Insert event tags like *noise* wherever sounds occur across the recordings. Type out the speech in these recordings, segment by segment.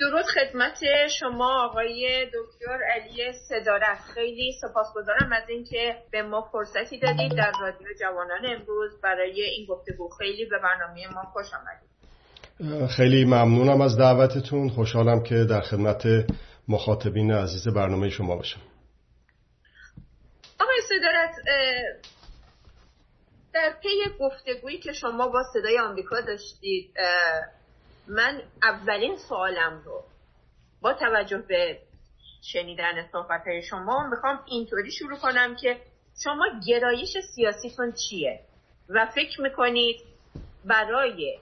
درود خدمت شما آقای دکتر علی صدارت. خیلی سپاسگزارم از اینکه به ما فرصتی دادید در رادیو جوانان امروز برای این گفتگو. خیلی به برنامه ما خوش آمدید. خیلی ممنونم از دعوتتون. خوشحالم که در خدمت مخاطبین عزیز برنامه شما باشم. آقای صدارت در پی گفتگویی که شما با صدای آمریکا داشتید من اولین سوالم رو با توجه به شنیدن صحبت های شما می‌خوام اینطوری شروع کنم که شما گرایش سیاسیتون چیه و فکر می‌کنید برای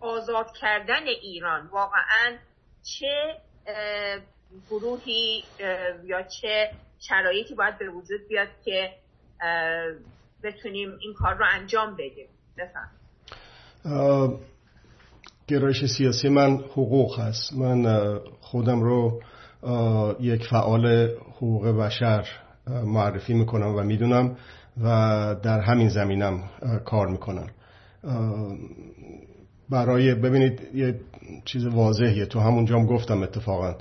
آزاد کردن ایران واقعا چه گروهی یا چه شرایطی باید به وجود بیاد که بتونیم این کار رو انجام بدیم؟ بفهم گرایش سیاسی من حقوق هست من خودم رو یک فعال حقوق بشر معرفی می‌کنم و می‌دونم و در همین زمینم کار می‌کنم. برای ببینید یه چیز واضحیه. تو همونجا هم گفتم اتفاقا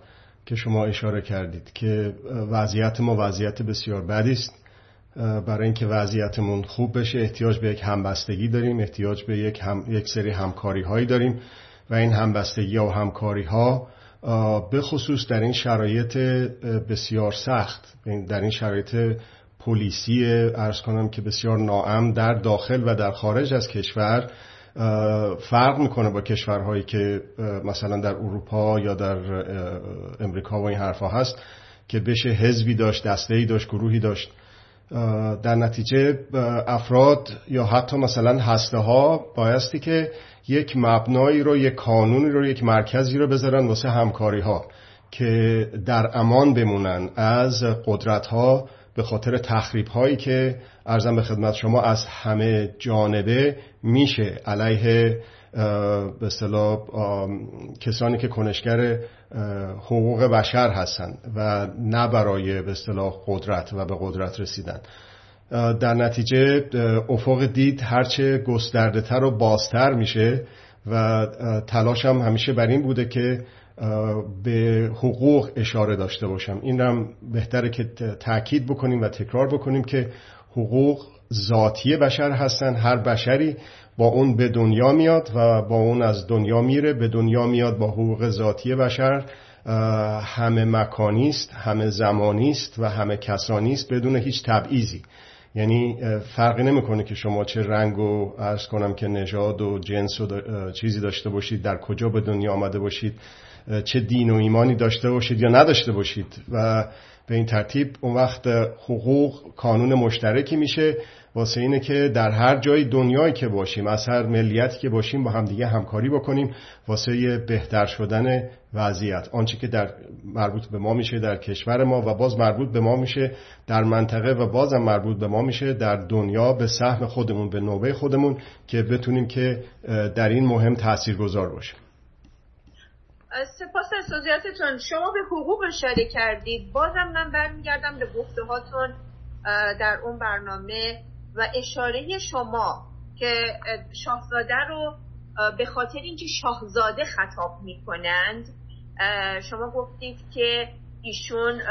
که شما اشاره کردید که وضعیت ما وضعیت بسیار بدی است. برای اینکه وضعیتمون خوب بشه احتیاج به یک همبستگی داریم احتیاج به یک, هم، یک سری همکاری هایی داریم و این همبستگی و همکاری ها به خصوص در این شرایط بسیار سخت. در این شرایط پلیسی ارز کنم که بسیار ناام در داخل و در خارج از کشور فرق می‌کنه با کشورهایی که مثلا در اروپا یا در امریکا و این حرفها هست که بشه حزبی داشت دسته ای داشت گروهی داشت. در نتیجه افراد یا حتی مثلا هسته ها بایستی که یک مبنایی رو یک قانونی رو یک مرکزی رو بذارن واسه همکاری ها که در امان بمونن از قدرت ها به خاطر تخریب هایی که ارزم به خدمت شما از همه جانبه میشه. علیه به اصطلاح کسانی که کنشگر حقوق بشر هستند و نه برای به اصطلاح قدرت و به قدرت رسیدن. در نتیجه افق دید هرچه گسترده تر و بازتر میشه و تلاشم همیشه بر این بوده که به حقوق اشاره داشته باشم. این هم بهتره که تاکید بکنیم و تکرار بکنیم که حقوق ذاتی بشر هستن. هر بشری با اون به دنیا میاد و با اون از دنیا میره به دنیا میاد با حقوق ذاتی بشر. همه مکانی است همه زمانی است و همه کسانی است بدون هیچ تبعیضی. یعنی فرقی نمی‌کنه که شما چه رنگ و ارز کنم که نژاد و جنس و چیزی داشته باشید در کجا به دنیا آمده باشید چه دین و ایمانی داشته باشید یا نداشته باشید. و به این ترتیب اون وقت حقوق قانون مشترکی میشه. واسه اینه که در هر جای دنیایی که باشیم از هر ملیتی که باشیم با همدیگه همکاری بکنیم واسه بهتر شدن وضعیت. آنچه که در مربوط به ما میشه در کشور ما و باز مربوط به ما میشه در منطقه و بازم مربوط به ما میشه در دنیا به سهم خودمون به نوبه خودمون که بتونیم که در این مهم تأثیر گذار باشیم سپاس از توضیحاتتون شما به حقوق اشاره کردید. بازم من برمیگردم به گفته هاتون در اون برنامه. و اشاره شما که شاهزاده رو به خاطر اینکه شاهزاده خطاب می‌کنند شما گفتید که ایشون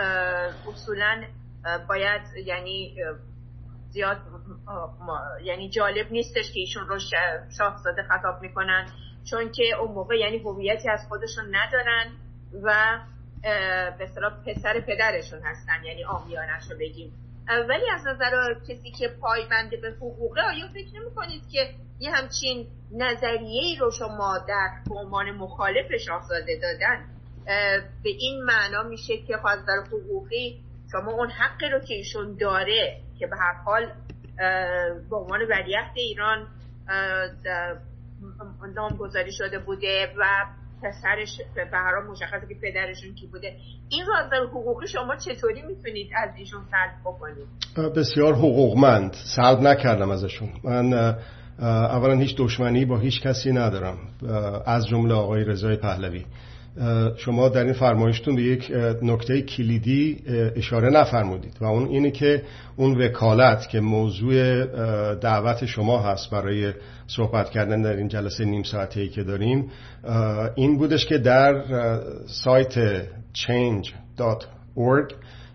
اصولا باید یعنی زیاد یعنی جالب نیستش که ایشون رو شاهزاده خطاب می‌کنن چون که اون موقع یعنی هویتی از خودشون ندارن و به اصطلاح پسر پدرشون هستن یعنی آمیانش رو بگیم. ولی از نظر کسی که پایبنده به حقوقه آیا فکر نمی کنید که یه همچین نظریه ای رو شما در عنوان مخالف شاهزاده دادن؟ به این معنا میشه که از نظر حقوقی شما اون حقی رو که ایشون داره که به هر حال به عنوان ولیعهد ایران نامگذاری شده بوده و پسرش به هر مشخصه که پدرشون کی بوده. این رو از حقوقی شما چطوری می‌تونید از ایشون سلب بکنید؟ بسیار حقوقمند. سلب نکردم ازشون. من اولا هیچ دشمنی با هیچ کسی ندارم. از جمله آقای رضای پهلوی. شما در این فرمایشتون به یک نکته کلیدی اشاره نفرمودید و اون اینه که اون وکالت که موضوع دعوت شما هست برای صحبت کردن در این جلسه نیم ساعته که داریم این بودش که در سایت change.org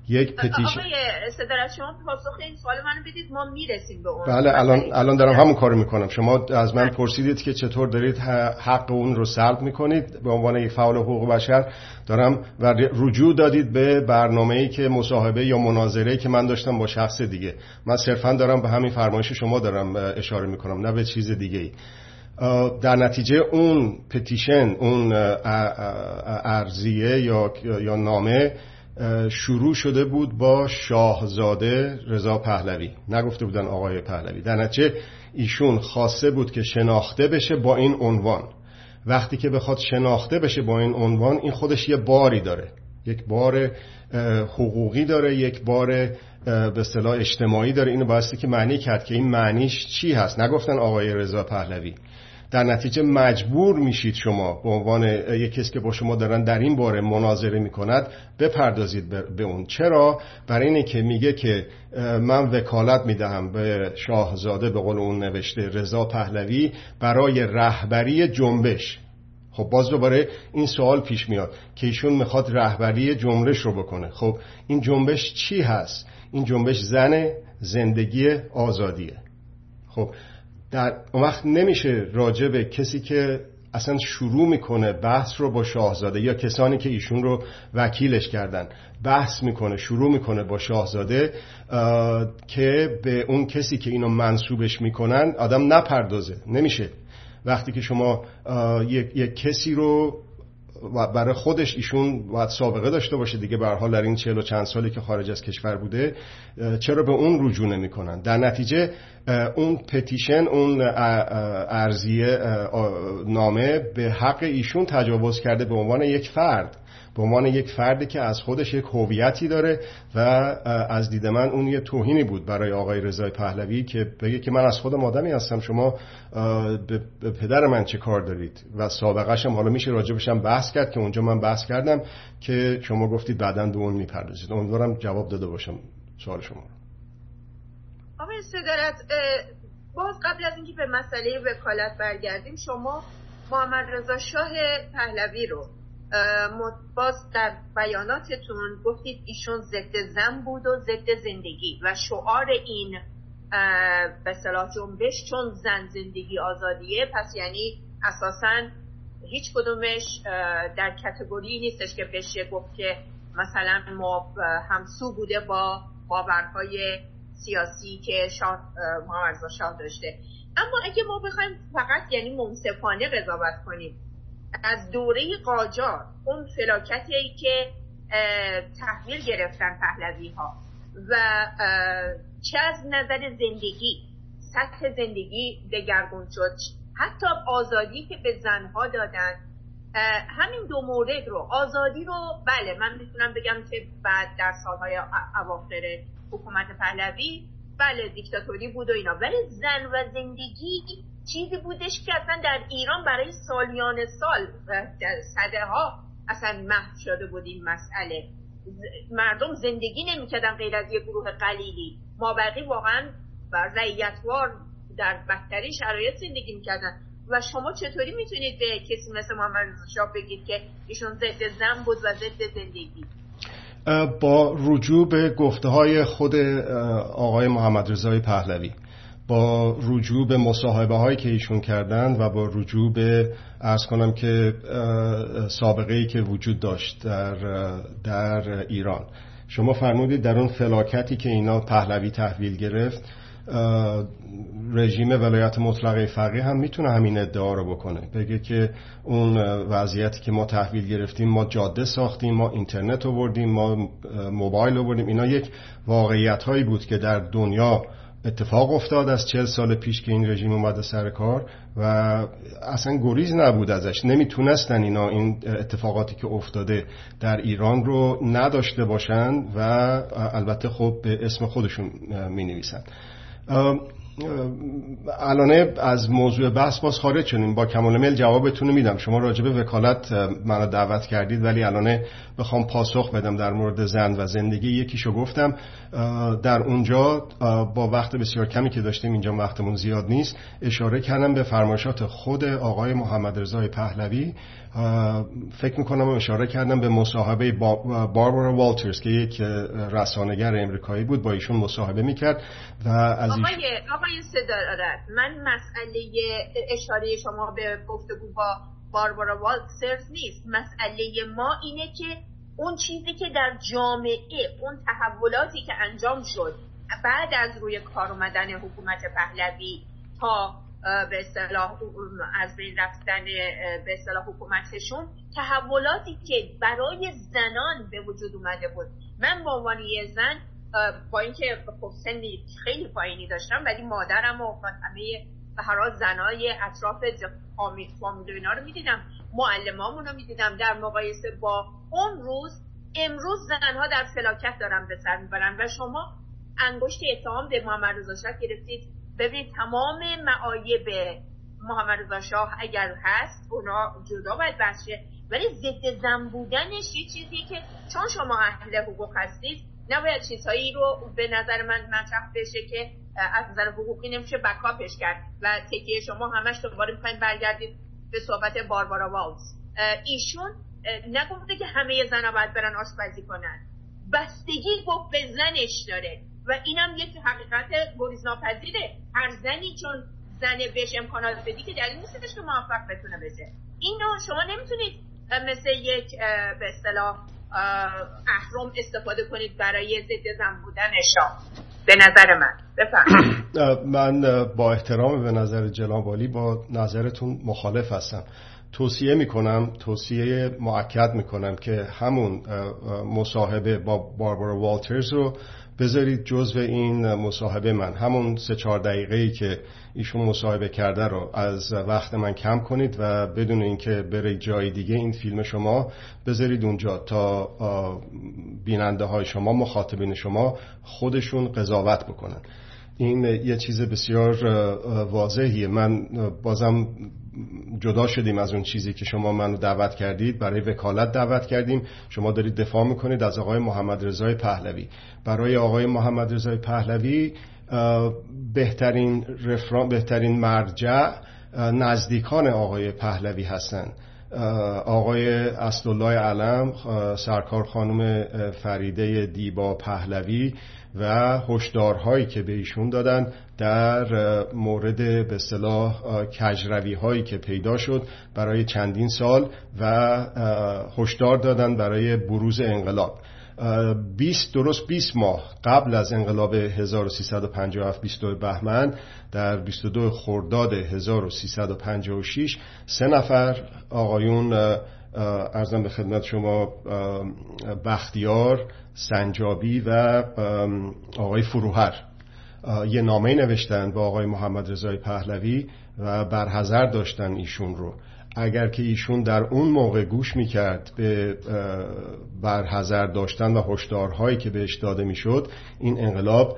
یک پتیشن آقای شما پاسخ این سوال منو بدید ما می‌رسیم به اون بله الان الان دارم همون کارو می‌کنم. شما از من پرسیدید که چطور دارید حق اون رو سلب می‌کنید؟ به عنوان یک فعال حقوق بشر دارم و رجوع دادید به برنامه ای که مصاحبه یا مناظره که من داشتم با شخص دیگه. من صرفا دارم به همین فرمایش شما دارم اشاره می‌کنم نه به چیز دیگه ای در نتیجه اون پتیشن اون ارزیه یا یا نامه شروع شده بود با شاهزاده رضا پهلوی. نگفته بودن آقای پهلوی. در نتیجه ایشون خواسته بود که شناخته بشه با این عنوان. وقتی که بخواد شناخته بشه با این عنوان این خودش یه باری داره. یک بار حقوقی داره یک بار به اصطلاح اجتماعی داره. اینو بایستی که معنی کرد که این معنیش چی هست. نگفتن آقای رضا پهلوی. در نتیجه مجبور میشید شما به عنوان یک کسی که با شما دارن در این باره مناظره می‌کند بپردازید به اون. چرا؟ برای اینه که میگه که من وکالت می‌دهم به شاهزاده به قول اون نوشته رضا پهلوی برای رهبری جنبش. خب باز دوباره این سوال پیش میاد که ایشون می‌خواد رهبری جنبش رو بکنه. خب این جنبش چی هست؟ این جنبش زن زندگی آزادیه. خب در اون وقت نمیشه راجع به کسی که اصلا شروع می‌کنه بحث رو با شاهزاده یا کسانی که ایشون رو وکیلش کردن بحث می‌کنه شروع می‌کنه با شاهزاده که به اون کسی که اینو منصوبش می‌کنن آدم نپردازه. نمیشه. وقتی که شما یک, یک کسی رو برای خودش ایشون باید سابقه داشته باشه دیگه. به حال در این چهل و چند سالی که خارج از کشور بوده چرا به اون رجوع نمی‌کنن؟ در نتیجه اون پتیشن اون ارزیه نامه به حق ایشون تجاوز کرده به عنوان یک فرد. به عنوان یک فردی که از خودش یک هویتی داره و از دید من اون یه توهینی بود برای آقای رضای پهلوی که بگه که من از خودم آدمی هستم شما به پدر من چه کار دارید؟ و سابقه هم حالا میشه راجبشم بحث کرد که اونجا من بحث کردم که شما گفتید بعدا به اون می‌پردازید. امیدوارم جواب داده باشم سوال شما آقای صدارت باز قبل از اینکه به مسئله وکالت برگردیم شما محمد رضا شاه پهلوی رو باز در بیاناتتون گفتید ایشون ضد زن بود و ضد زندگی و شعار این به صلاح جنبش چون زن زندگی آزادیه پس یعنی اساسا هیچ کدومش در کتگوری نیستش که بشه گفت که مثلا ما همسو بوده با باورهای سیاسی که شاه محمد شاه داشته. اما اگه ما بخوایم فقط یعنی منصفانه قضاوت کنیم از دوره قاجار اون فلاکتی که تحویل گرفتن پهلوی ها و چه از نظر زندگی سطح زندگی دگرگون شد. حتی آزادی که به زنها دادن. همین دو مورد رو. آزادی رو بله من می‌تونم بگم که بعد در سالهای اواخر حکومت پهلوی بله دیکتاتوری بود و اینا. ولی زن و زندگی چیزی بودش که اصلا در ایران برای سالیان سال صده ها اصلا محو شده بود این مسئله. مردم زندگی نمی‌کردن غیر از یه گروه قلیلی. ما بقی واقعا بر رعیتوار در بدترین شرایط زندگی می‌کردن. و شما چطوری می‌تونید به کسی مثل محمد شاه بگید که ایشون ضد زن بود و ضد زندگی؟ با رجوع به گفته های خود آقای محمد رضای پهلوی. رجوع به مصاحبه هایی که ایشون کردن و با رجوع به ارز کنم که سابقه ای که وجود داشت در, در ایران. شما فرمودید در اون فلاکتی که اینا پهلوی تحویل گرفت رژیم ولایت مطلقه فقیه هم می‌تونه همین ادعا رو بکنه. بگه که اون وضعیتی که ما تحویل گرفتیم ما جاده ساختیم ما اینترنت آوردیم ما موبایل آوردیم. اینا یک واقعیت هایی بود که در دنیا اتفاق افتاد از چل سال پیش که این رژیم اومده سر کار و اصلا گریز نبود ازش. نمی‌تونستن اینا این اتفاقاتی که افتاده در ایران رو نداشته باشن و البته خب به اسم خودشون می نویسن الان از موضوع بحث باز خارج شدیم. با کمال میل جوابتون رو میدم. شما راجع به وکالت منو دعوت کردید ولی الان بخوام پاسخ بدم در مورد زن و زندگی. یکیشو گفتم در اونجا با وقت بسیار کمی که داشتیم اینجا وقتمون زیاد نیست اشاره کردم به فرمایشات خود آقای محمد رضای پهلوی. فکر می‌کنم اشاره کردم به مصاحبه باربارا والترز که یک رسانگر امریکایی بود با ایشون مصاحبه می‌کرد و از آقای, آقای صدارت من مسئله اشاره شما به گفتگو با باربارا والترز نیست. مسئله ما اینه که اون چیزی که در جامعه اون تحولاتی که انجام شد بعد از روی کار اومدن حکومت پهلوی تا به اصطلاح از بین رفتن به اصطلاح حکومتشون تحولاتی که برای زنان به وجود اومده بود. من به عنوان یه زن با اینکه خب سنی خیلی پایینی داشتم ولی مادرم و همه هر زنای اطراف فامیل اینا رو می‌دیدم. معلمامون رو می‌دیدم. در مقایسه با اون روز امروز زنها در فلاکت دارن به سر می‌برن و شما انگشت اتهام به محمد رضا گرفتید. ببینید تمام معایب محمد رضا شاه اگر هست اونا جدا باید بشه ولی ضد زن بودنش یه چیزی که چون شما اهل حقوق هستید نباید چیزهایی رو به نظر من مطرح بشه که از نظر حقوقی نمیشه بکاپش کرد و تکیه شما همش دوباره می‌خواین برگردید به صحبت باربارا والز ایشون نگفته که همه زنها باید برن آشپزی کنن. بستگی گفت به زنش داره. و اینم یک حقیقت گریز ناپذیره هر زنی چون زن بهش امکانات بدی که دلیل نیستش که موفق بتونه بشه. اینو شما نمی‌تونید مثل یک به اصطلاح اهرم استفاده کنید برای ضد زن بودن شاه به نظر من. بفهم *clears throat* من با احترام به نظر جناب با نظرتون مخالف هستم. توصیه می‌کنم توصیه معکد می‌کنم که همون مصاحبه با باربارا والترز رو بذارید جزو این مصاحبه من. همون سه چهار دقیقه ای که ایشون مصاحبه کرده رو از وقت من کم کنید و بدون اینکه بره جای دیگه این فیلم شما بذارید اونجا تا بیننده های شما مخاطبین شما خودشون قضاوت بکنن. این یه چیز بسیار واضحیه. من بازم جدا شدیم از اون چیزی که شما منو دعوت کردید برای وکالت دعوت کردیم. شما دارید دفاع می‌کنید از آقای محمد رضای پهلوی. برای آقای محمد رضای پهلوی بهترین رفران بهترین مرجع نزدیکان آقای پهلوی هستند آقای اسدالله علم سرکار خانم فریده دیبا پهلوی و هشدارهایی که به ایشون دادن در مورد به اصطلاح کجروی هایی که پیدا شد برای چندین سال و هشدار دادن برای بروز انقلاب. 20 درست 20 ماه قبل از انقلاب 1357 22 بهمن در 22 خرداد 1356 سه نفر آقایون ارزم به خدمت شما بختیار سنجابی و آقای فروهر. یه نامه نوشتن با آقای محمد رضای پهلوی و برحضر داشتن ایشون رو. اگر که ایشون در اون موقع گوش می‌کرد به برحضر داشتن و هشدارهایی که بهش داده می‌شد این انقلاب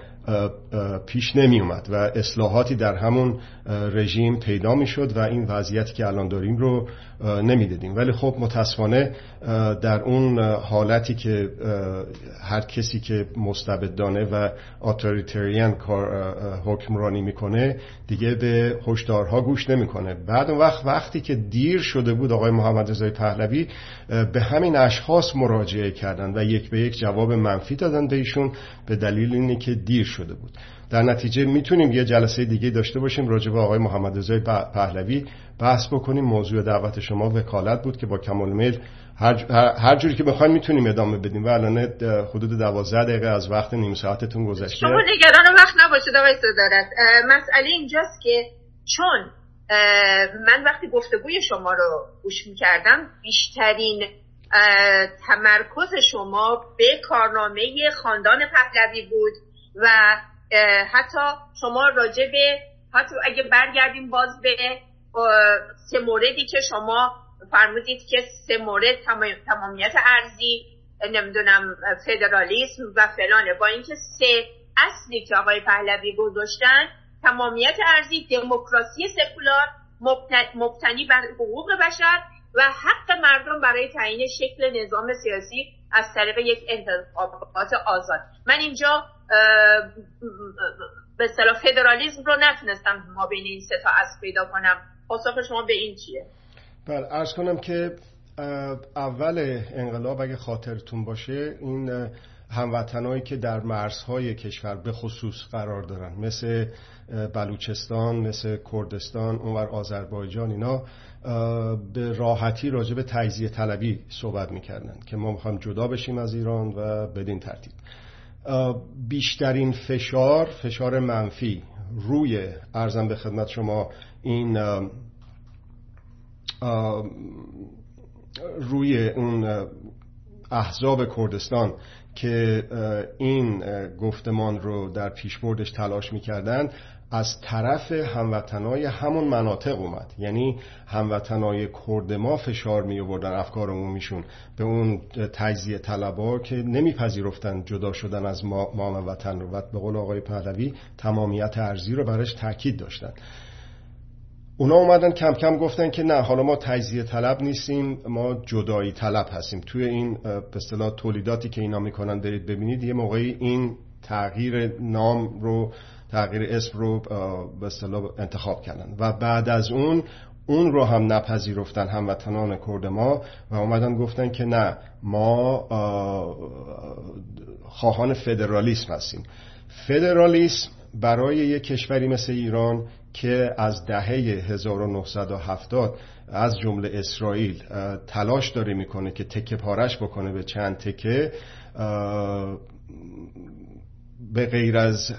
پیش نمی اومد و اصلاحاتی در همون رژیم پیدا می شد و این وضعیتی که الان داریم رو نمی‌دیدیم ولی خب متاسفانه در اون حالتی که هر کسی که مستبدانه و اتوریتریان کار حکمرانی می‌کنه دیگه به هشدارها گوش نمی‌کنه. بعد اون وقت وقتی که دیر شده بود آقای محمد رضای پهلوی به همین اشخاص مراجعه کردن و یک به یک جواب منفی دادن به ایشون به دلیل اینه که دیر شده بود. در نتیجه می‌تونیم یه جلسه دیگه داشته باشیم راجع به آقای محمد رضای پهلوی. بحث بکنیم. موضوع دعوت شما وکالت بود که با کمال میل هر, جوری که بخوایم می‌تونیم ادامه بدیم. و الان حدود دوازده دقیقه از وقت نیم ساعتتون گذشته. شما نگران وقت نباشید آقای صدارت. مسئله اینجاست که چون من وقتی گفتگوی شما رو گوش می‌کردم بیشترین تمرکز شما به کارنامه خاندان پهلوی بود و حتی شما راجع به حتی اگه برگردیم باز به سه موردی که شما فرمودید که سه مورد تمامیت ارزی نمی‌دونم فدرالیسم و فلانه. با اینکه سه اصلی که آقای پهلوی گذاشتن تمامیت ارزی دموکراسی سکولار مبتنی بر حقوق بشر و حق مردم برای تعیین شکل نظام سیاسی از طریق یک انتخابات آزاد. من اینجا به اصطلاح فدرالیزم رو نتونستم ما بین این سه تا از پیدا کنم. پاسخ شما به این چیه؟ بله ارز کنم که اول انقلاب اگه خاطرتون باشه این هموطنهایی که در مرزهای کشور به خصوص قرار دارن مثل بلوچستان مثل کردستان اونور آذربایجان اینا به راحتی راجع به تجزیه طلبی صحبت می‌کردن که ما می‌خوایم جدا بشیم از ایران و بدین ترتیب. بیشترین فشار فشار منفی روی ارزم به خدمت شما این روی اون احزاب کردستان که این گفتمان رو در پیشبردش تلاش می‌کردن از طرف هموطنای همون مناطق اومد. یعنی هموطنای کرد ما فشار می آوردن افکار عمومیشون به اون تجزیه طلبا که نمیپذیرفتن جدا شدن از ما, ما وطن رو. و به قول آقای پهلوی تمامیت ارزی رو برش تاکید داشتن. اونا اومدن کم کم گفتن که نه حالا ما تجزیه طلب نیستیم ما جدایی طلب هستیم. توی این به اصطلاح تولیداتی که اینا می‌کنن دارید ببینید یه موقعی این تغییر نام رو تغییر اسم رو به اصطلاح انتخاب کردن. و بعد از اون اون رو هم نپذیرفتن هموطنان کرد ما و اومدن گفتن که نه ما خواهان فدرالیسم هستیم. فدرالیسم برای یک کشوری مثل ایران که از دهه 1970 از جمله اسرائیل تلاش داره می‌کنه که تکه پارش بکنه به چند تکه به غیر از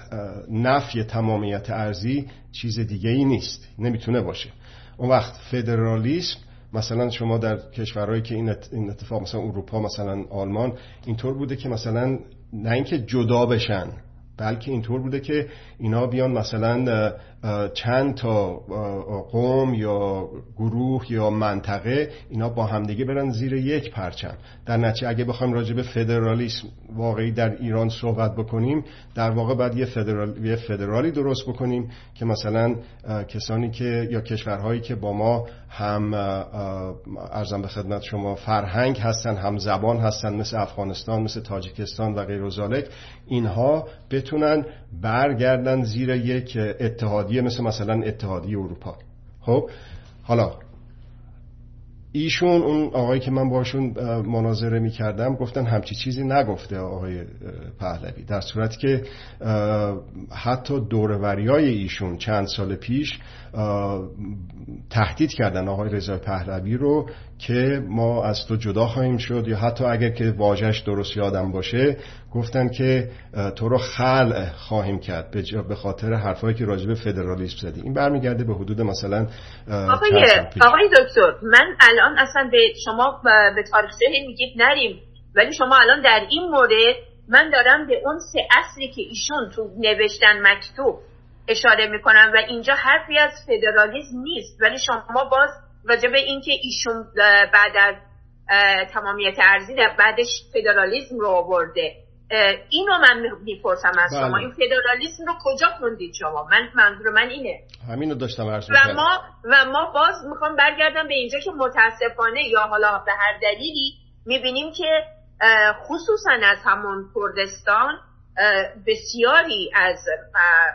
نفی تمامیت ارزی چیز دیگه ای نیست. نمی‌تونه باشه. اون وقت فدرالیسم مثلا شما در کشورهایی که این اتفاق مثلا اروپا مثلا آلمان اینطور بوده که مثلا نه اینکه جدا بشن بلکه اینطور بوده که اینا بیان مثلا چند تا قوم یا گروه یا منطقه اینا با همدیگه برن زیر یک پرچم. در نتیجه اگه بخوایم راجع به فدرالیسم واقعی در ایران صحبت بکنیم در واقع باید یه, فدرال، یه فدرالی درست بکنیم که مثلا کسانی که یا کشورهایی که با ما هم ارزم به خدمت شما فرهنگ هستن هم زبان هستن مثل افغانستان مثل تاجیکستان و غیر و اینها بتونن برگردن زیر یک اتحادیه مثل مثلا اتحادیه اروپا. خب حالا ایشون اون آقایی که من باشون مناظره می کردم گفتن همچی چیزی نگفته آقای پهلوی. در صورتی که حتی دوروریای ایشون چند سال پیش تهدید کردن آقای رضا پهلوی رو که ما از تو جدا خواهیم شد یا حتی اگر که واجهش درست یادم باشه گفتن که تو رو خلع خواهیم کرد به خاطر حرفایی که راجب فدرالیسم زدی. این برمیگرده به حدود مثلا آقای, آقای دکتر من الان اصلا به شما به تاریخ میگید نریم ولی شما الان در این مورد من دارم به اون سه اصلی که ایشون تو نوشتن مکتوب اشاره می‌کنم و اینجا حرفی از فدرالیزم نیست ولی شما باز راجع به اینکه ایشون بعد از تمامیت ارزی بعدش فدرالیزم رو آورده. اینو من می‌پرسم از بله. شما این فدرالیسم رو کجا خوندید شما؟ من منظور من اینه. همینو داشتم عرض و ما و ما باز می‌خوام برگردم به اینجا که متاسفانه یا حالا به هر دلیلی می‌بینیم که خصوصا از همون کردستان بسیاری از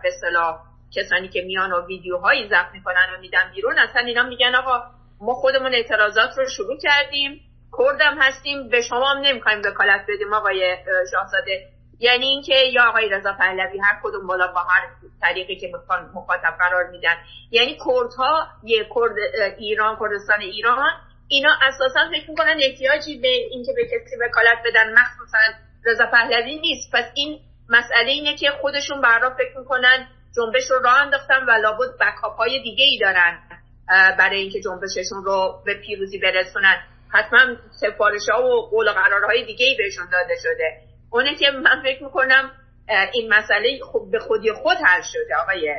به صلاح کسانی که میان و ویدیوهایی ضبط می‌کنن و میدن بیرون اصلا اینا میگن آقا ما خودمون اعتراضات رو شروع کردیم. کردم هستیم. به شما هم نمی‌خوایم وکالت بدیم آقای شاهزاده. یعنی اینکه یا آقای رضا پهلوی هر کدوم بالا با هر طریقی که مخاطب قرار میدن. یعنی کردها یه کرد ایران کردستان ایران اینا اساسا فکر می‌کنن احتیاجی به اینکه به کسی وکالت بدن. مخصوصا رضا پهلوی نیست. پس این مسئله اینه که خودشون برا فکر می‌کنن. جنبش رو راه انداختن و لابد بکاپ های دیگه ای دارن. برای اینکه جنبششون رو به پیروزی برسونن. حتما سفارش ها و قول و قرارهای دیگه ای بهشون داده شده. اونه که من فکر می‌کنم این مسئله به خودی خود حل شده آقای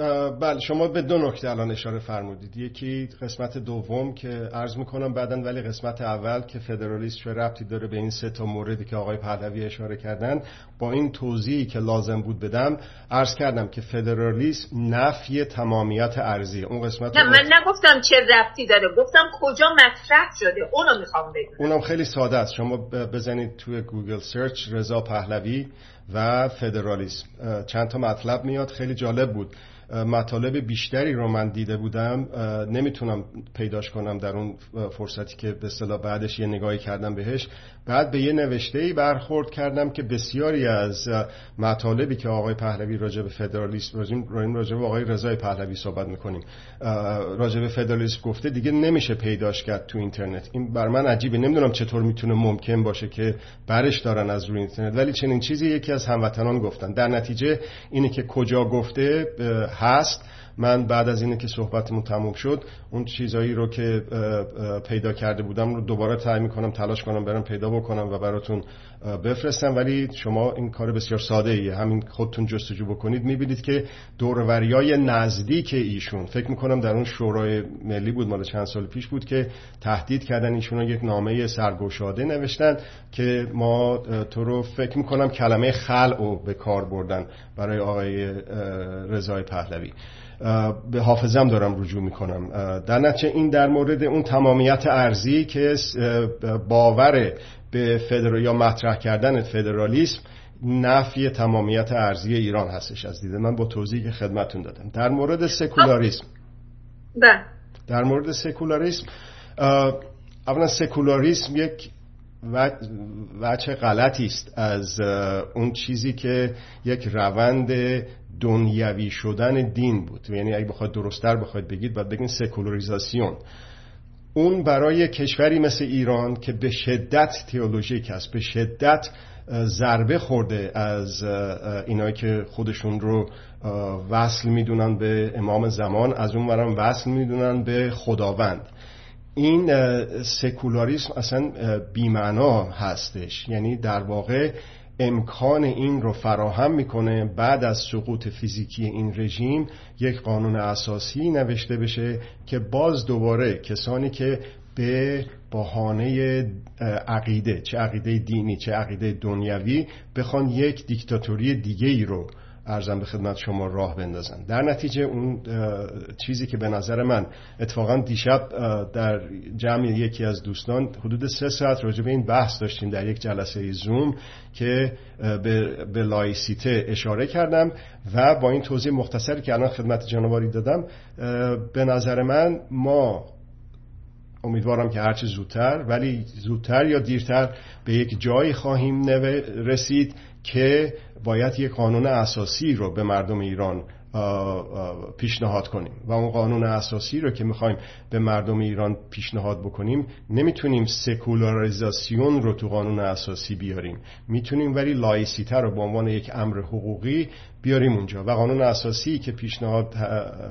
بله بل. شما به دو نکته الان اشاره فرمودید. یکی قسمت دوم که عرض می‌کنم بعدا ولی قسمت اول که فدرالیست چه ربطی داره به این سه تا موردی که آقای پهلوی اشاره کردن با این توضیحی که لازم بود بدم عرض کردم که فدرالیسم نفی تمامیت ارضی. اون قسمت نه من نگفتم چه ربطی داره گفتم کجا مطرح شده اونو می‌خوام بگم. اونم خیلی ساده است. شما بزنید توی Google search رضا پهلوی. و فدرالیسم. چند تا مطلب میاد. خیلی جالب بود. مطالب بیشتری رو من دیده بودم نمی‌تونم پیداش کنم در اون فرصتی که به اصطلاح بعدش یه نگاهی کردم بهش. بعد به یه نوشته ای برخورد کردم که بسیاری از مطالبی که آقای پهلوی راجع به فدرالیسم راجع به آقای رضای پهلوی صحبت می‌کنیم راجع به فدرالیسم گفته دیگه نمیشه پیداش کرد تو اینترنت. این بر من عجیبه. نمی‌دونم چطور می‌تونه ممکن باشه که برش دارن از روی اینترنت. ولی چنین چیزی یکی از هموطنان گفتن. در نتیجه اینه که کجا گفته هست من بعد از اینه که صحبتمون تموم شد اون چیزایی رو که پیدا کرده بودم رو دوباره تعیین کنم تلاش کنم برم پیدا بکنم و براتون بفرستم. ولی شما این کار بسیار ساده ایه همین خودتون جستجو بکنید. می‌بینید که دوروریای نزدیک ایشون فکر می‌کنم در اون شورای ملی بود مال چند سال پیش بود که تهدید کردن ایشون یک نامه سرگشاده نوشتن که ما تو رو فکر می‌کنم کلمه خلع به کار بردن برای آقای رضای پهلوی. به حافظم دارم رجوع می‌کنم. در نتیجه این در مورد اون تمامیت ارزی که باور به فدرال یا مطرح کردن فدرالیسم نفی تمامیت ارزی ایران هستش از دیده من با توضیحی که خدمتون دادم. در مورد سکولاریسم. بله. در مورد سکولاریسم اولا سکولاریسم یک وجه غلطی است از اون چیزی که یک روند دنیوی شدن دین بود. یعنی اگه بخواید درستتر بخواید بگید باید بگین سکولاریزاسیون. اون برای کشوری مثل ایران که به شدت تئولوژیک است به شدت ضربه خورده از اینایی که خودشون رو وصل می‌دونن به امام زمان از اون برام وصل می‌دونن به خداوند. این سکولاریسم اصلا بیمعنا هستش. یعنی در واقع امکان این رو فراهم می‌کنه بعد از سقوط فیزیکی این رژیم یک قانون اساسی نوشته بشه که باز دوباره کسانی که به بهانه عقیده چه عقیده دینی چه عقیده دنیوی بخوان یک دیکتاتوری دیگه ای رو ارزم به خدمت شما راه بندازن در نتیجه اون چیزی که به نظر من اتفاقا دیشب در جمع یکی از دوستان حدود سه ساعت راجع به این بحث داشتیم در یک جلسه زوم که به لایسیته اشاره کردم و با این توضیح مختصری که الان خدمت جنواری دادم به نظر من ما امیدوارم که هرچه زودتر ولی زودتر یا دیرتر به یک جایی خواهیم رسید که باید یک قانون اساسی رو به مردم ایران پیشنهاد کنیم. و اون قانون اساسی رو که می‌خوایم به مردم ایران پیشنهاد بکنیم نمی‌تونیم سکولاریزاسیون رو تو قانون اساسی بیاریم. می‌تونیم ولی لایسیته رو به عنوان یک امر حقوقی بیاریم اونجا. و قانون اساسی که پیشنهاد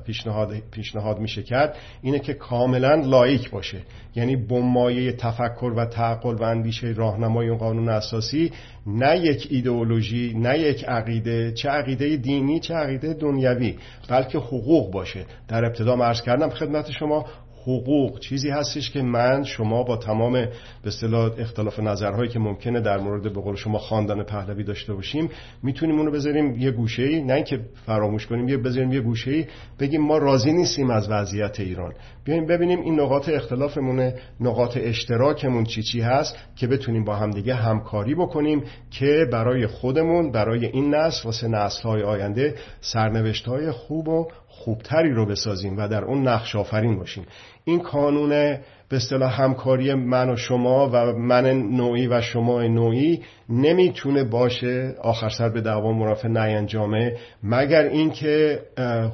پیشنهاد پیشنهاد میشه کرد اینه که کاملا لایک باشه. یعنی بمایه تفکر و تعقل و اندیشه راهنمای اون قانون اساسی نه یک ایدئولوژی نه یک عقیده چه عقیده دینی چه عقیده دنیوی بلکه حقوق باشه. در ابتدا عرض کردم خدمت شما حقوق. چیزی هستش که من شما با تمام به اصطلاح اختلاف نظرهایی که ممکنه در مورد به قول شما خواندن پهلوی داشته باشیم می‌تونیم اونو بذاریم یه گوشه ای نه اینکه فراموش کنیم یه بذاریم یه گوشه ای بگیم ما راضی نیستیم از وضعیت ایران. بیایم ببینیم این نقاط اختلافمون نقاط اشتراکمون چی چی هست که بتونیم با همدیگه همکاری بکنیم که برای خودمون برای این نسل واسه نسل‌های آینده سرنوشت‌های خوب و خوبتری رو بسازیم و در اون نقش آفرین باشیم. این کانون به اصطلاح همکاری من و شما و من نوعی و شما نوعی نمی‌تونه باشه آخر سر به دعوا مرافع نینجامه مگر اینکه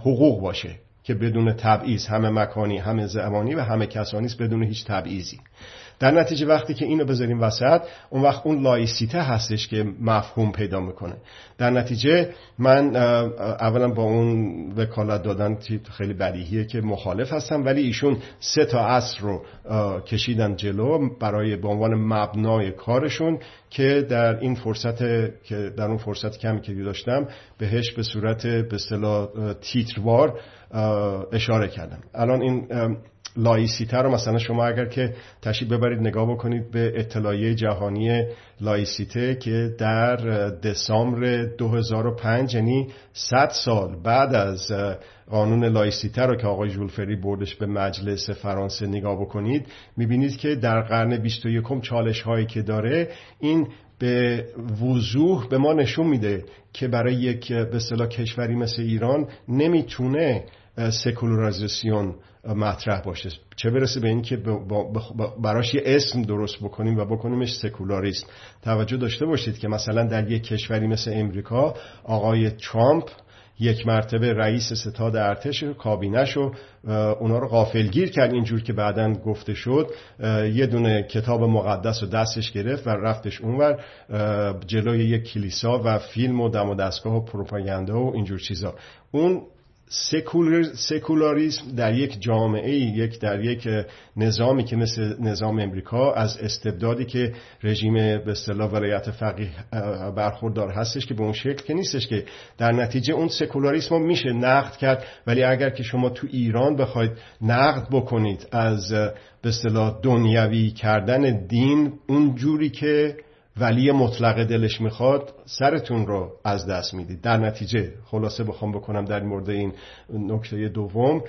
حقوق باشه که بدون تبعیض همه مکانی همه زمانی و همه کسانی بدون هیچ تبعیضی. در نتیجه وقتی که اینو بذاریم وسط اون وقت اون لایسیته هستش که مفهوم پیدا می‌کنه. در نتیجه من اولا با اون وکالت دادن خیلی بدیهیه که مخالف هستم ولی ایشون سه تا اصل رو کشیدن جلو برای به عنوان مبنای کارشون که در این فرصت که در اون فرصت کمی که داشتم بهش به صورت به اصطلاح تیتروار اشاره کردم. الان این لایسیته رو مثلا شما اگر که تشریف ببرید نگاه بکنید به اطلاعیه جهانی لایسیته که در دسامبر 2005 یعنی 100 سال بعد از قانون لایسیته رو که آقای ژول فری بردش به مجلس فرانسه نگاه بکنید می‌بینید که در قرن 21 چالش هایی که داره این به وضوح به ما نشون میده که برای یک به اصطلاح کشوری مثل ایران نمی‌تونه secularization مطرح باشه. چه برسه به اینکه براش یه اسم درست بکنیم و بکنیمش secularist. توجه داشته باشید که مثلا در یک کشوری مثل امریکا آقای ترامپ یک مرتبه رئیس ستاد ارتش کابینش و اونا رو غافلگیر کرد اینجور که بعدا گفته شد. یه دونه کتاب مقدس رو دستش گرفت و رفتش اونور. جلوی یک کلیسا و فیلم و دم و دستگاه و پروپاگاندا و اینجور چیزا. اون سکولاریسم در یک جامعه یک در یک نظامی که مثل نظام امریکا از استبدادی که رژیم به اصطلاح ولایت فقیه برخوردار هستش که به اون شکل که نیستش که در نتیجه اون سکولاریسم رو میشه نقد کرد. ولی اگر که شما تو ایران بخواید نقد بکنید از به اصطلاح دنیوی کردن دین اون جوری که ولی مطلق دلش می‌خواد سرتون رو از دست می‌دید. در نتیجه خلاصه بخوام بکنم در مورد این نکته دوم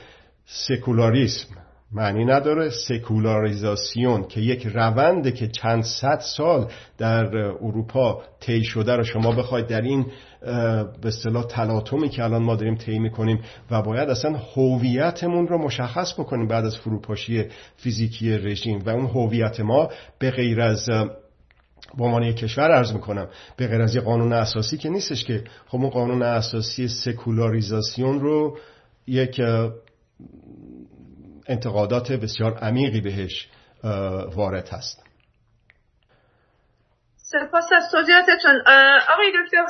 سکولاریسم معنی نداره. سکولاریزاسیون که یک رونده که چند صد سال در اروپا طی شده رو شما بخواید در این به اصطلاح تلاطمی که الان ما داریم طی می‌کنیم و باید اصلا هویتمون رو مشخص بکنیم بعد از فروپاشی فیزیکی رژیم و اون هویت ما به غیر از به عنوان یک کشور عرض می‌کنم به غیر از یه قانون اساسی که نیستش که خب اون قانون اساسی سکولاریزاسیون رو یک انتقادات بسیار عمیقی بهش وارد هست. سپاس از توضیحاتتون. آقای دکتر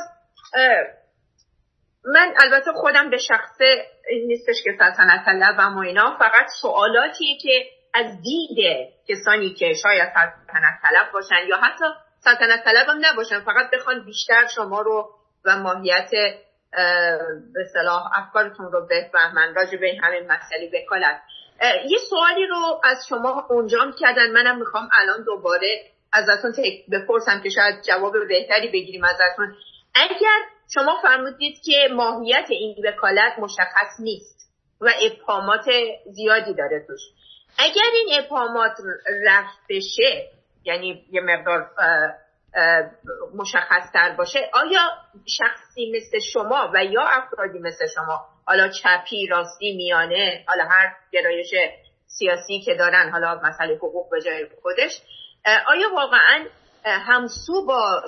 من البته خودم به شخصه نیستش که سلطنت طلبم و اینا فقط سوالاتی که از دید کسانی که شاید سلطنت طلب باشن یا حتی سلطنت طلب هم نباشن. فقط بخوان بیشتر شما رو و ماهیت به صلاح افکارتون رو بفهمن. راجع به همین مسئله وکالت. یه سوالی رو از شما اونجام کردن. منم می‌خوام الان دوباره ازتون بپرسم که شاید جواب بهتری بگیریم ازتون. اگر شما فرمودید که ماهیت این وکالت مشخص نیست و ابهامات زیادی داره توش. اگر این ابهامات رفت بشه یعنی یه مقدار مشخص تر باشه. آیا شخصی مثل شما و یا افرادی مثل شما حالا چپی راستی میانه حالا هر گرایش سیاسی که دارن حالا مسئله حقوق به جای خودش آیا واقعا همسو با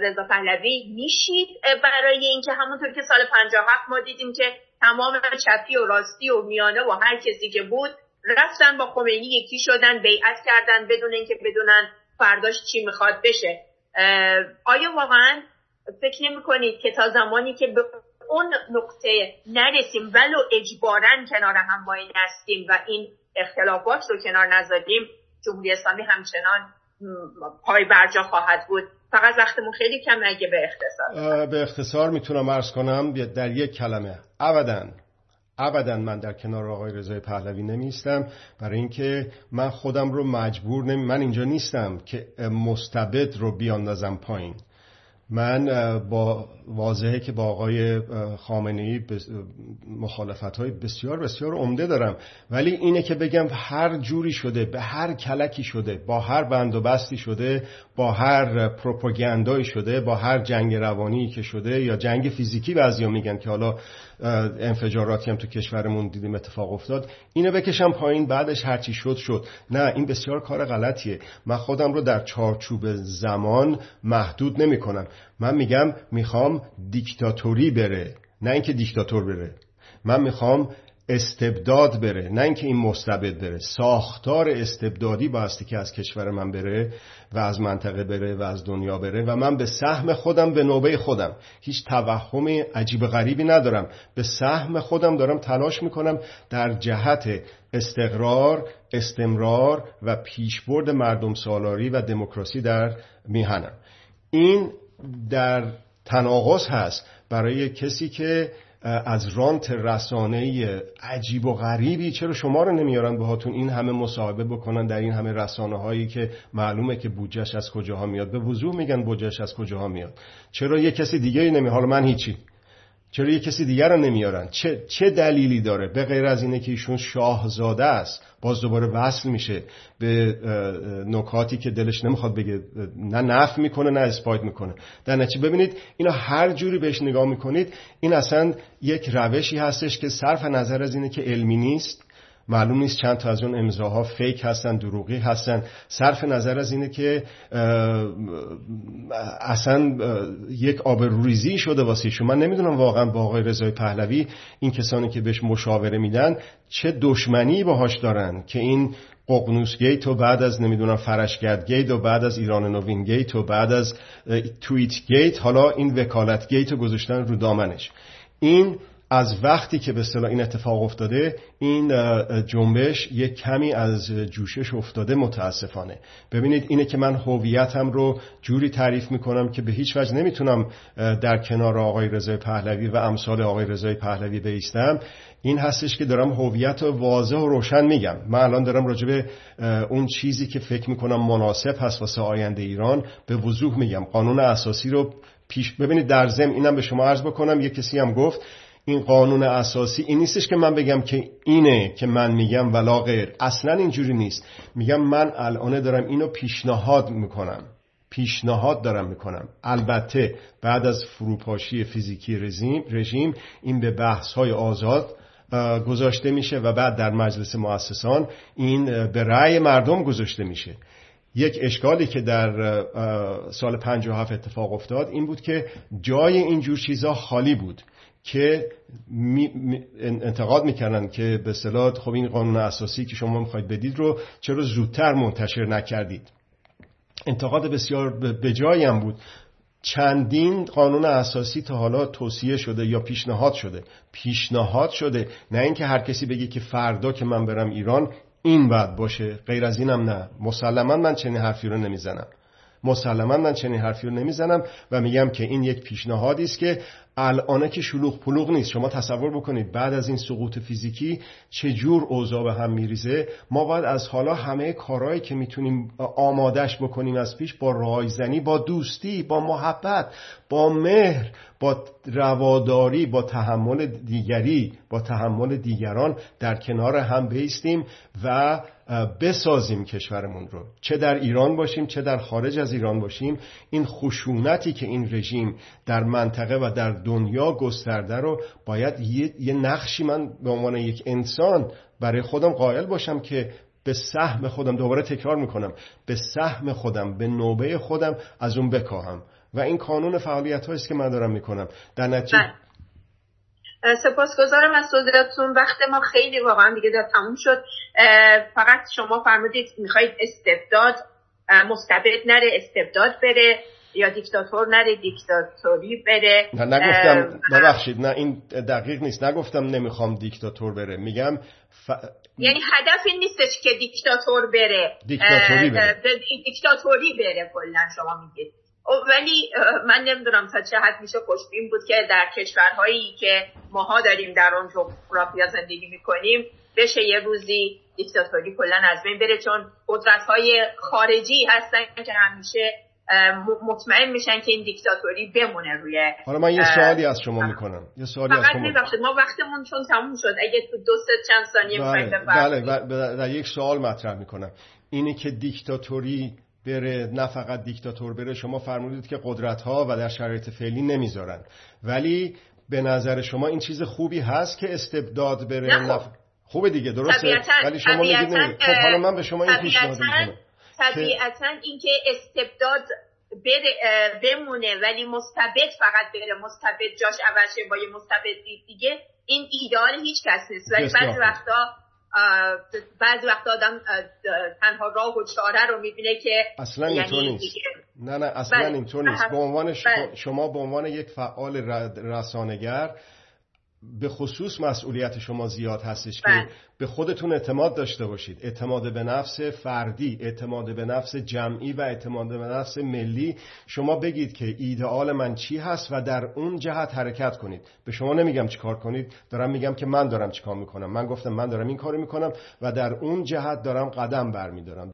رضا پهلوی میشید؟ برای اینکه همونطور که سال 57 ما دیدیم که تمام چپی و راستی و میانه و هر کسی که بود رفتن با خمینی یکی شدن بیعت کردن بدون اینکه بدونن فرداش چی می‌خواد بشه. آیا واقعا فکر نمی کنید که تا زمانی که به اون نقطه نرسیم ولو اجبارا کنار هم با این هستیم و این اختلافات رو کنار نذاریم جمهوری اسلامی همچنان پای برجا خواهد بود؟ فقط وقتمون خیلی کم اگه به اختصار. به اختصار می‌تونم عرض کنم در یک کلمه. ابدا. ابدا من در کنار آقای رضای پهلوی نمیستم برای اینکه من خودم رو مجبور نمی من اینجا نیستم که مستبد رو بیاندازم پایین. من با واضحه که با آقای خامنه ای مخالفت های بسیار بسیار عمده دارم. ولی اینه که بگم هر جوری شده به هر کلکی شده با هر بند و بستی شده با هر پروپاگاندایی شده با هر جنگ روانی که شده یا جنگ فیزیکی بعضیا میگن که حالا انفجاراتی هم تو کشورمون دیدیم اتفاق افتاد. اینو بکشم پایین بعدش هرچی شد شد. نه این بسیار کار غلطیه. من خودم رو در چارچوب زمان محدود نمی کنم من میگم می‌خوام دیکتاتوری بره. نه اینکه دیکتاتور بره. من می‌خوام استبداد بره نه اینکه این مستبد بره. ساختار استبدادی بایستی که از کشور من بره و از منطقه بره و از دنیا بره و من به سهم خودم به نوبه خودم. هیچ توهم عجیب غریبی ندارم. به سهم خودم دارم تلاش می‌کنم در جهت استقرار استمرار و پیشبرد مردم سالاری و دموکراسی در میهنم. این در تناقض هست برای کسی که از رانت رسانه عجیب و غریبی چرا شما رو نمیارن باهاتون این همه مصاحبه بکنن در این همه رسانه هایی که معلومه که بودجهش از کجاها میاد؟ به وضوح میگن بودجهش از کجاها میاد. چرا یه کسی دیگه نمی حالا من هیچی. چرا یه کسی دیگر رو نمیارن؟ چه, چه دلیلی داره؟ به غیر از اینه که ایشون شاهزاده است. باز دوباره وصل میشه به نکاتی که دلش نمی‌خواد بگه. نه نف می‌کنه نه اسپایت می‌کنه. در نتیجه ببینید اینا هر جوری بهش نگاه می‌کنید این اصلا یک روشی هستش که صرف نظر از اینه که علمی نیست. معلوم نیست چند تا از اون امضاها فیک هستن دروغی هستن. صرف نظر از اینه که اصلا یک آبروریزی شده واسه شما من نمی‌دونم واقعا با آقای رضای پهلوی این کسانی که بهش مشاوره میدن چه دشمنی باهاش دارن که این ققنوس گیت و بعد از نمی‌دونم فرشگرد گیت و بعد از ایران نوین گیت و بعد از توییت گیت حالا این وکالت گیت رو گذاشتن رو دامنش. این از وقتی که به اصطلاح این اتفاق افتاده این جنبش یک کمی از جوشش افتاده متاسفانه. ببینید اینه که من هویتم رو جوری تعریف می‌کنم که به هیچ وجه نمی‌تونم در کنار آقای رضای پهلوی و امثال آقای رضای پهلوی بیستم. این هستش که دارم هویت واضح و روشن میگم. من الان دارم راجع به اون چیزی که فکر می‌کنم مناسب هست واسه آینده ایران به وضوح میگم. قانون اساسی رو پیش ببینید در ضمن اینم به شما عرض بکنم یه کسی هم گفت این قانون اساسی این نیستش که من بگم که اینه که من میگم ولا غیر. اصلا اینجوری نیست. میگم من الان دارم اینو پیشنهاد می‌کنم. پیشنهاد دارم می‌کنم. البته بعد از فروپاشی فیزیکی رژیم رژیم این به بحث های آزاد گذاشته میشه و بعد در مجلس مؤسسان این به رأی مردم گذاشته میشه. یک اشکالی که در سال 57 اتفاق افتاد این بود که جای اینجور چیزا خالی بود. که انتقاد می‌کردن که به صلاح خب این قانون اساسی که شما می‌خواید بدید رو چرا زودتر منتشر نکردید. انتقاد بسیار به هم بود. چندین قانون اساسی تا حالا توصیه شده یا پیشنهاد شده. پیشنهاد شده. نه اینکه هر کسی بگه که فردا که من برم ایران این بعد باشه. غیر از اینم نه. مسلما من چنین حرفی رو نمی‌زنم. مسلما من چنین حرفی رو نمی‌زنم و میگم که این یک پیشنهادی است که الانه که شلوغ پلوغ نیست. شما تصور بکنید بعد از این سقوط فیزیکی چه جور اوضاع به هم میریزه. ما باید از حالا همه کارهایی که می‌تونیم آمادش بکنیم از پیش با رایزنی با دوستی با محبت با مهر با رواداری با تحمل دیگری با تحمل دیگران در کنار هم بیستیم و بسازیم کشورمون رو. چه در ایران باشیم چه در خارج از ایران باشیم. این خشونتی که این رژیم در منطقه و در دنیا گسترده رو باید یه, نقشی من به عنوان یک انسان برای خودم قائل باشم که به سهم خودم دوباره تکرار می‌کنم. به سهم خودم به نوبه خودم از اون بکاهم. و این قانون فعالیت است که من دارم می‌کنم. در نتیجه بله. سپاسگزارم از توضیحاتتون وقت ما خیلی واقعا دیگه داد تموم شد. فقط شما فرمودید می‌خواید استبداد مستبد نره استبداد بره یا دیکتاتور نره دیکتاتوری بره. نه نگفتم ببخشید نه این دقیق نیست. نگفتم نمی‌خوام دیکتاتور بره. میگم ف... یعنی هدف این نیستش که دیکتاتور بره. دیکتاتوری بره. دیکتاتوری بره کلا شما میگید. ولی من نمی‌دونم تا چه حد میشه خوشبین بود که در کشورهایی که ماها داریم در اون جغرافیا زندگی می‌کنیم بشه یه روزی دیکتاتوری کلا از بین بره چون قدرت های خارجی هستن که همیشه مطمئن میشن که این دیکتاتوری بمونه روی حالا من یه سوالی از شما می‌کنم. یه سوالی از شما ما وقتمون چون تموم شد اگه تو دو سه چند ثانیه بله بله در یک سوال مطرح می‌کنم. اینه که دیکتاتوری بره نه فقط دیکتاتور بره. شما فرمودید که قدرت ها و در شرایط فعلی نمی‌ذارن. ولی به نظر شما این چیز خوبی هست که استبداد بره؟ نه خب. خوبه دیگه درسته؟ ولی شما میگید خب حالا من به شما این پیشنهاد می‌کنم. طبیعتا اینکه استبداد بمونه ولی مستبد فقط بره. مستبد جاش عوض با یه مستبد دیگه. این ایدال هیچ کس نیست. ولی بعضی وقتا بعضی وقت آدم تنها راه و چاره رو می‌بینه که اصلا یعنی اینطور نیست نه نه اصلا بله. اینطور نیست به عنوان بله. شما به عنوان یک فعال رسانگر به خصوص مسئولیت شما زیاد هستش که بله. به خودتون اعتماد داشته باشید. اعتماد به نفس فردی اعتماد به نفس جمعی و اعتماد به نفس ملی. شما بگید که ایدئال من چی هست و در اون جهت حرکت کنید. به شما نمیگم چیکار کنید. دارم میگم که من دارم چیکار می‌کنم. من گفتم من دارم این کارو می‌کنم و در اون جهت دارم قدم برمیدارم.